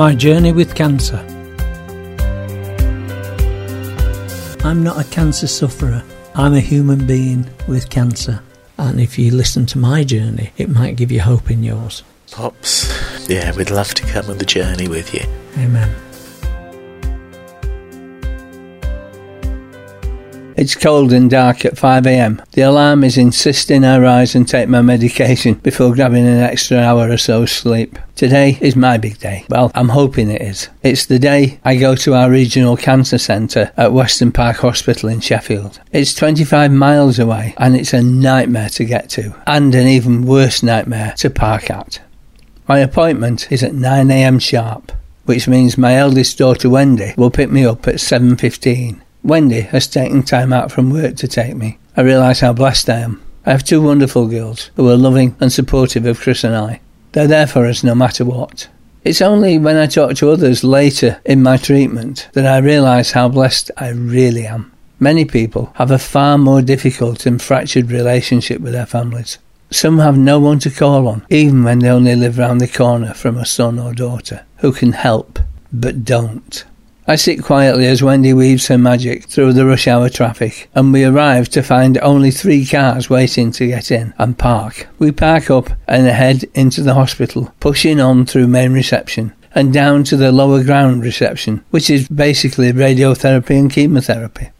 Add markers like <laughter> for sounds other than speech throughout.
My journey with cancer. I'm not a cancer sufferer. I'm a human being with cancer. And if you listen to my journey, it might give you hope in yours. Pops, yeah, we'd love to come on the journey with you. Amen. It's cold and dark at 5am. The alarm is insisting I rise and take my medication before grabbing an extra hour or so sleep. Today is my big day. Well, I'm hoping it is. It's the day I go to our regional cancer centre at Weston Park Hospital in Sheffield. It's 25 miles away and it's a nightmare to get to, and an even worse nightmare to park at. My appointment is at 9am sharp, which means my eldest daughter Wendy will pick me up at 7.15. Wendy has taken time out from work to take me. I realise how blessed I am. I have two wonderful girls who are loving and supportive of Chris and I. They're there for us no matter what. It's only when I talk to others later in my treatment that I realise how blessed I really am. Many people have a far more difficult and fractured relationship with their families. Some have no one to call on, even when they only live round the corner from a son or daughter, who can help, but don't. I sit quietly as Wendy weaves her magic through the rush hour traffic, and we arrive to find only three cars waiting to get in and park. We park up and head into the hospital, pushing on through main reception and down to the lower ground reception, which is basically radiotherapy and chemotherapy.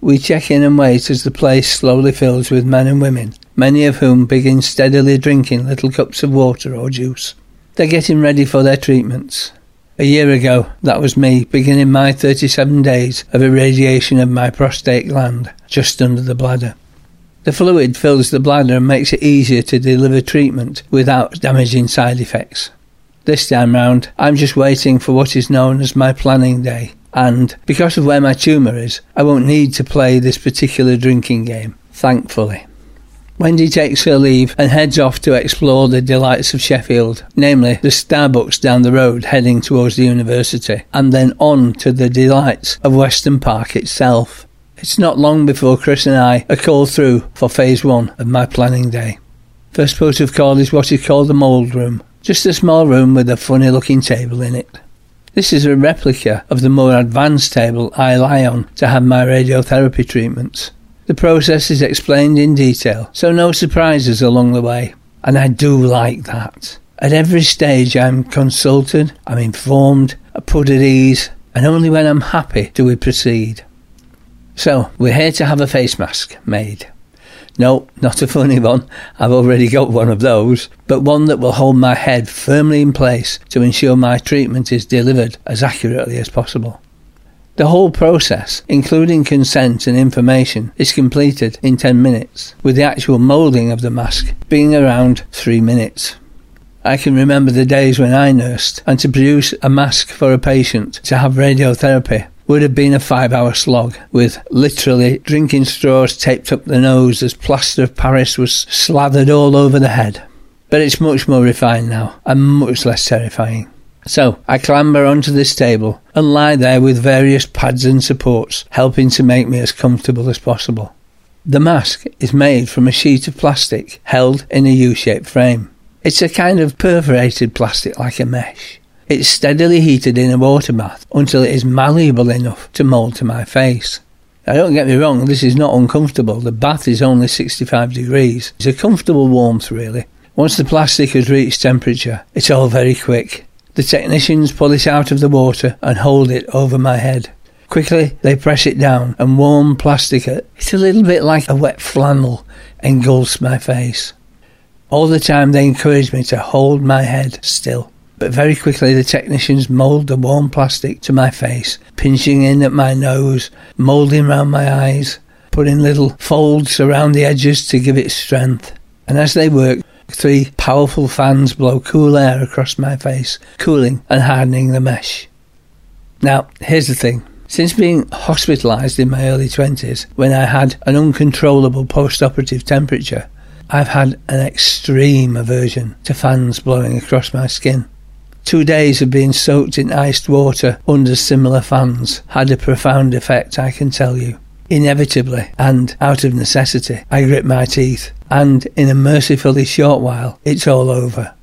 We check in and wait as the place slowly fills with men and women, many of whom begin steadily drinking little cups of water or juice. They're getting ready for their treatments. A year ago, that was me beginning my 37 days of irradiation of my prostate gland just under the bladder. The fluid fills the bladder and makes it easier to deliver treatment without damaging side effects. This time round, I'm just waiting for what is known as my planning day, and because of where my tumour is, I won't need to play this particular drinking game, thankfully. Wendy takes her leave and heads off to explore the delights of Sheffield, namely the Starbucks down the road heading towards the university, and then on to the delights of Weston Park itself. It's not long before Chris and I are called through for phase one of my planning day. First port of call is what is called the mould room, just a small room with a funny looking table in it. This is a replica of the more advanced table I lie on to have my radiotherapy treatments. The process is explained in detail, so no surprises along the way. And I do like that. At every stage, I'm consulted, I'm informed, I'm put at ease, and only when I'm happy do we proceed. So, we're here to have a face mask made. No, not a funny one. I've already got one of those, but one that will hold my head firmly in place to ensure my treatment is delivered as accurately as possible. The whole process, including consent and information, is completed in 10 minutes, with the actual moulding of the mask being around 3 minutes. I can remember the days when I nursed, and to produce a mask for a patient to have radiotherapy would have been a five hour slog, with literally drinking straws taped up the nose as plaster of Paris was slathered all over the head. But it's much more refined now, and much less terrifying. So I clamber onto this table and lie there with various pads and supports, helping to make me as comfortable as possible. The mask is made from a sheet of plastic held in a U shaped frame. It's a kind of perforated plastic like a mesh. It's steadily heated in a water bath until it is malleable enough to mould to my face. Now, don't get me wrong, this is not uncomfortable. The bath is only 65 degrees. It's a comfortable warmth, really. Once the plastic has reached temperature, it's all very quick. The technicians pull it out of the water and hold it over my head. Quickly, they press it down, and warm plastic, uh, it's a little bit like a wet flannel, engulfs my face. All the time, they encourage me to hold my head still. But very quickly, the technicians mould the warm plastic to my face, pinching in at my nose, moulding round my eyes, putting little folds around the edges to give it strength. And as they work, Three powerful fans blow cool air across my face, cooling and hardening the mesh. Now, here's the thing. Since being hospitalised in my early 20s, when I had an uncontrollable post operative temperature, I've had an extreme aversion to fans blowing across my skin. Two days of being soaked in iced water under similar fans had a profound effect, I can tell you. Inevitably, and out of necessity, I grit my teeth, and in a mercifully short while, it's all over.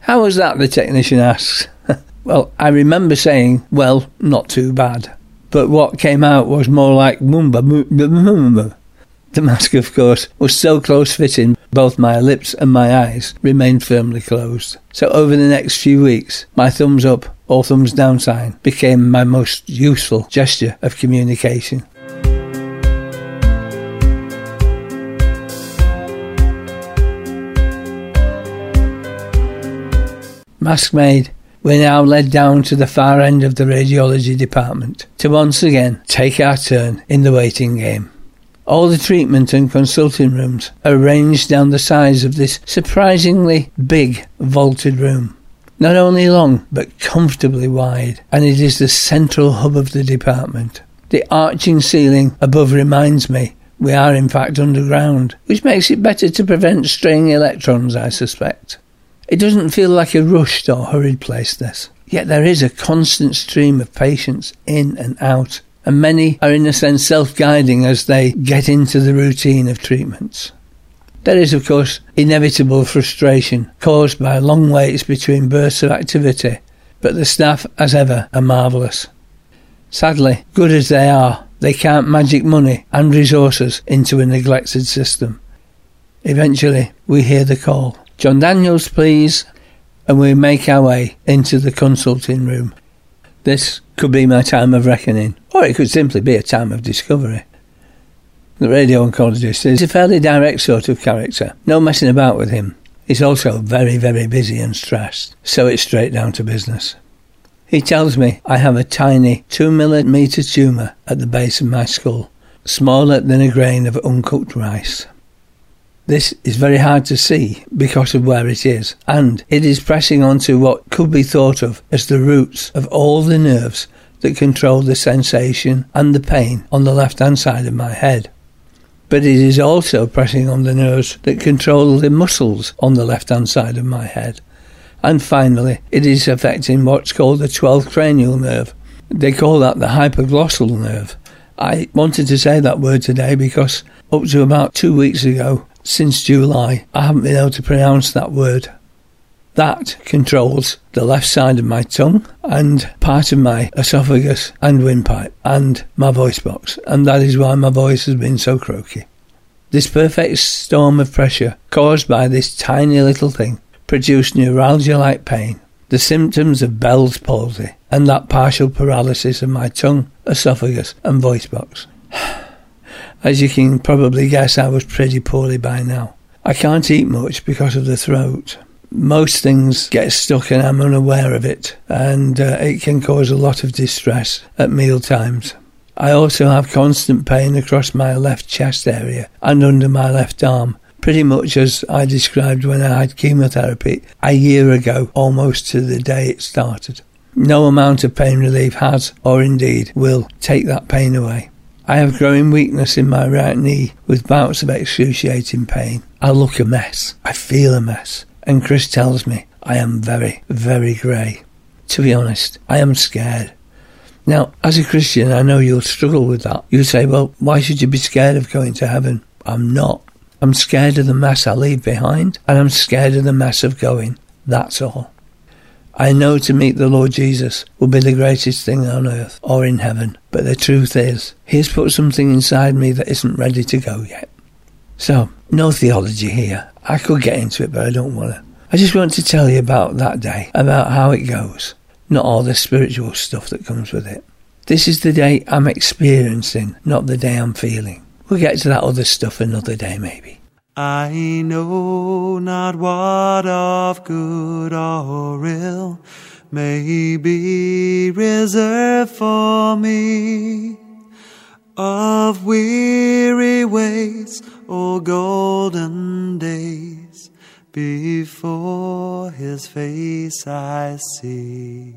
How was that? the technician asks. <laughs> Well, I remember saying, well, not too bad. But what came out was more like mumba. mumba. The mask, of course, was so close fitting, both my lips and my eyes remained firmly closed. So over the next few weeks, my thumbs up or thumbs down sign became my most useful gesture of communication. Mask made, we're now led down to the far end of the radiology department to once again take our turn in the waiting game. All the treatment and consulting rooms are arranged down the sides of this surprisingly big vaulted room. Not only long, but comfortably wide, and it is the central hub of the department. The arching ceiling above reminds me we are in fact underground, which makes it better to prevent straying electrons, I suspect. It doesn't feel like a rushed or hurried place, this. Yet there is a constant stream of patients in and out, and many are in a sense self guiding as they get into the routine of treatments. There is, of course, inevitable frustration caused by long waits between bursts of activity, but the staff, as ever, are marvellous. Sadly, good as they are, they can't magic money and resources into a neglected system. Eventually, we hear the call. John Daniels, please. And we make our way into the consulting room. This could be my time of reckoning, or it could simply be a time of discovery. The radio oncologist is a fairly direct sort of character, no messing about with him. He's also very, very busy and stressed, so it's straight down to business. He tells me I have a tiny 2 millimeter tumour at the base of my skull, smaller than a grain of uncooked rice. This is very hard to see because of where it is, and it is pressing onto what could be thought of as the roots of all the nerves that control the sensation and the pain on the left hand side of my head. But it is also pressing on the nerves that control the muscles on the left hand side of my head. And finally, it is affecting what's called the 12th cranial nerve. They call that the hypoglossal nerve. I wanted to say that word today because up to about two weeks ago, since July, I haven't been able to pronounce that word. That controls the left side of my tongue and part of my esophagus and windpipe and my voice box, and that is why my voice has been so croaky. This perfect storm of pressure caused by this tiny little thing produced neuralgia like pain, the symptoms of Bell's palsy, and that partial paralysis of my tongue, esophagus, and voice box. <sighs> As you can probably guess, I was pretty poorly by now. I can't eat much because of the throat. Most things get stuck and I'm unaware of it, and uh, it can cause a lot of distress at meal times. I also have constant pain across my left chest area and under my left arm, pretty much as I described when I had chemotherapy a year ago, almost to the day it started. No amount of pain relief has, or indeed will, take that pain away. I have growing weakness in my right knee with bouts of excruciating pain. I look a mess. I feel a mess. And Chris tells me I am very, very grey. To be honest, I am scared. Now, as a Christian, I know you'll struggle with that. You'll say, well, why should you be scared of going to heaven? I'm not. I'm scared of the mess I leave behind, and I'm scared of the mess of going. That's all. I know to meet the Lord Jesus will be the greatest thing on earth or in heaven, but the truth is, He has put something inside me that isn't ready to go yet. So, no theology here. I could get into it, but I don't want to. I just want to tell you about that day, about how it goes, not all the spiritual stuff that comes with it. This is the day I'm experiencing, not the day I'm feeling. We'll get to that other stuff another day, maybe. I know not what of good or ill may be reserved for me. Of weary ways or golden days before his face I see.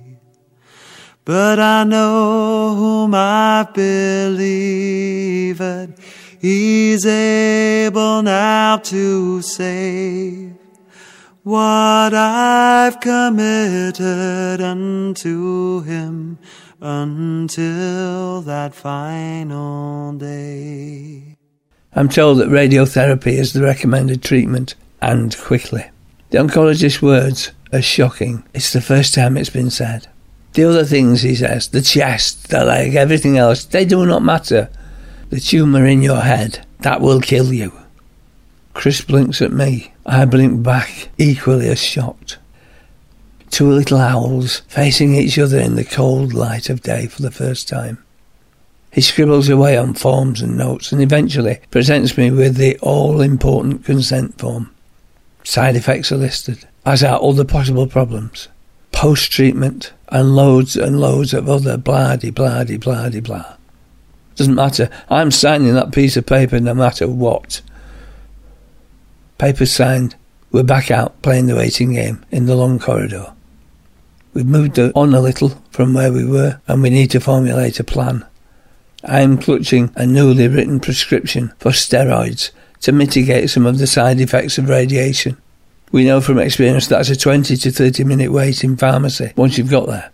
But I know whom I believe He's able now to save what I've committed unto Him until that final day. I'm told that radiotherapy is the recommended treatment and quickly. The oncologist's words are shocking. It's the first time it's been said. The other things, he says, the chest, the leg, everything else, they do not matter. The tumour in your head, that will kill you. Chris blinks at me. I blink back, equally as shocked. Two little owls facing each other in the cold light of day for the first time. He scribbles away on forms and notes and eventually presents me with the all important consent form. Side effects are listed, as are all the possible problems. Post treatment, and loads and loads of other blah de blah de blah de blah. Doesn't matter. I'm signing that piece of paper no matter what. Paper signed. We're back out playing the waiting game in the long corridor. We've moved on a little from where we were, and we need to formulate a plan. I'm clutching a newly written prescription for steroids to mitigate some of the side effects of radiation. We know from experience that's a 20 to 30 minute wait in pharmacy once you've got there.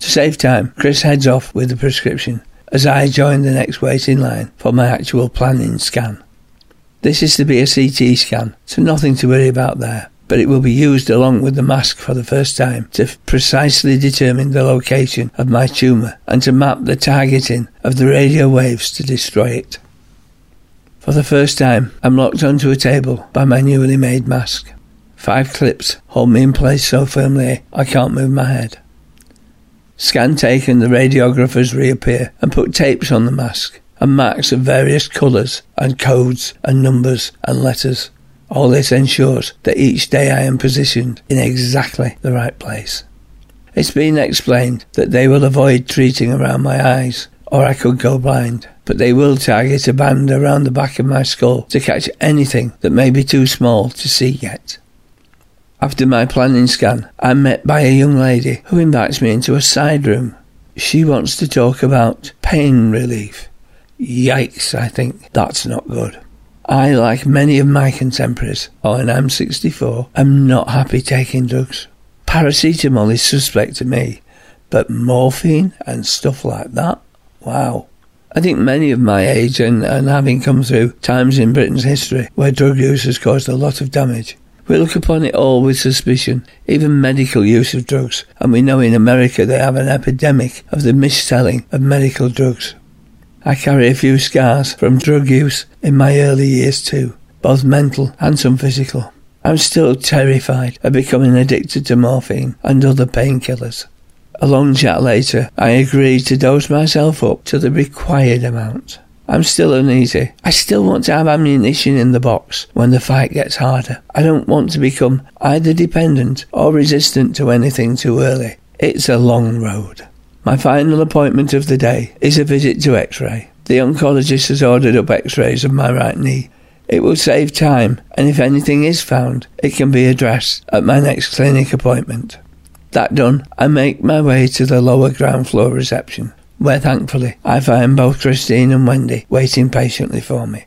To save time, Chris heads off with the prescription as I join the next waiting line for my actual planning scan. This is to be a CT scan, so nothing to worry about there but it will be used along with the mask for the first time to precisely determine the location of my tumour and to map the targeting of the radio waves to destroy it. For the first time, I'm locked onto a table by my newly made mask. Five clips hold me in place so firmly I can't move my head. Scan taken, the radiographers reappear and put tapes on the mask and marks of various colours and codes and numbers and letters. All this ensures that each day I am positioned in exactly the right place. It's been explained that they will avoid treating around my eyes, or I could go blind, but they will target a band around the back of my skull to catch anything that may be too small to see yet. After my planning scan, I'm met by a young lady who invites me into a side room. She wants to talk about pain relief. Yikes, I think. That's not good. I, like many of my contemporaries, or an M64, am not happy taking drugs. Paracetamol is suspect to me, but morphine and stuff like that? Wow. I think many of my age and, and having come through times in Britain's history where drug use has caused a lot of damage, we look upon it all with suspicion, even medical use of drugs, and we know in America they have an epidemic of the mis-selling of medical drugs. I carry a few scars from drug use in my early years too, both mental and some physical. I'm still terrified of becoming addicted to morphine and other painkillers. A long chat later, I agreed to dose myself up to the required amount. I'm still uneasy. I still want to have ammunition in the box when the fight gets harder. I don't want to become either dependent or resistant to anything too early. It's a long road. My final appointment of the day is a visit to X-ray. The oncologist has ordered up X-rays of my right knee. It will save time, and if anything is found, it can be addressed at my next clinic appointment. That done, I make my way to the lower ground floor reception, where thankfully I find both Christine and Wendy waiting patiently for me.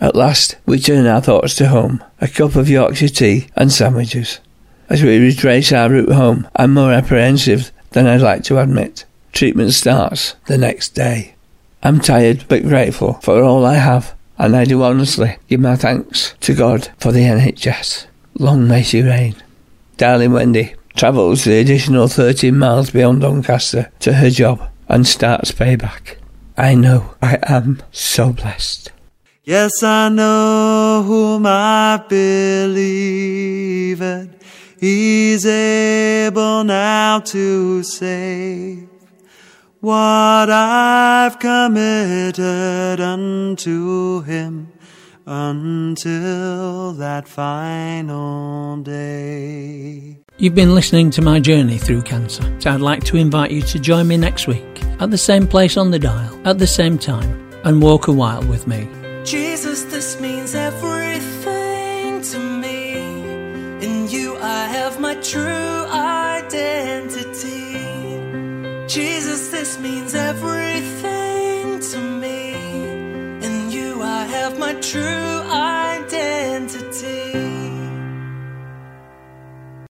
At last, we turn our thoughts to home, a cup of Yorkshire tea and sandwiches. As we retrace our route home, I'm more apprehensive than I'd like to admit. Treatment starts the next day. I'm tired but grateful for all I have, and I do honestly give my thanks to God for the NHS. Long may she reign. Darling Wendy travels the additional 13 miles beyond Doncaster to her job and starts payback. I know I am so blessed. Yes, I know whom I believe, and He's able now to save what I've committed unto him until that final day. You've been listening to my journey through cancer, so I'd like to invite you to join me next week at the same place on the dial, at the same time, and walk a while with me. Jesus, this means everything to me. In you, I have my true identity. Jesus, this means everything to me. In you, I have my true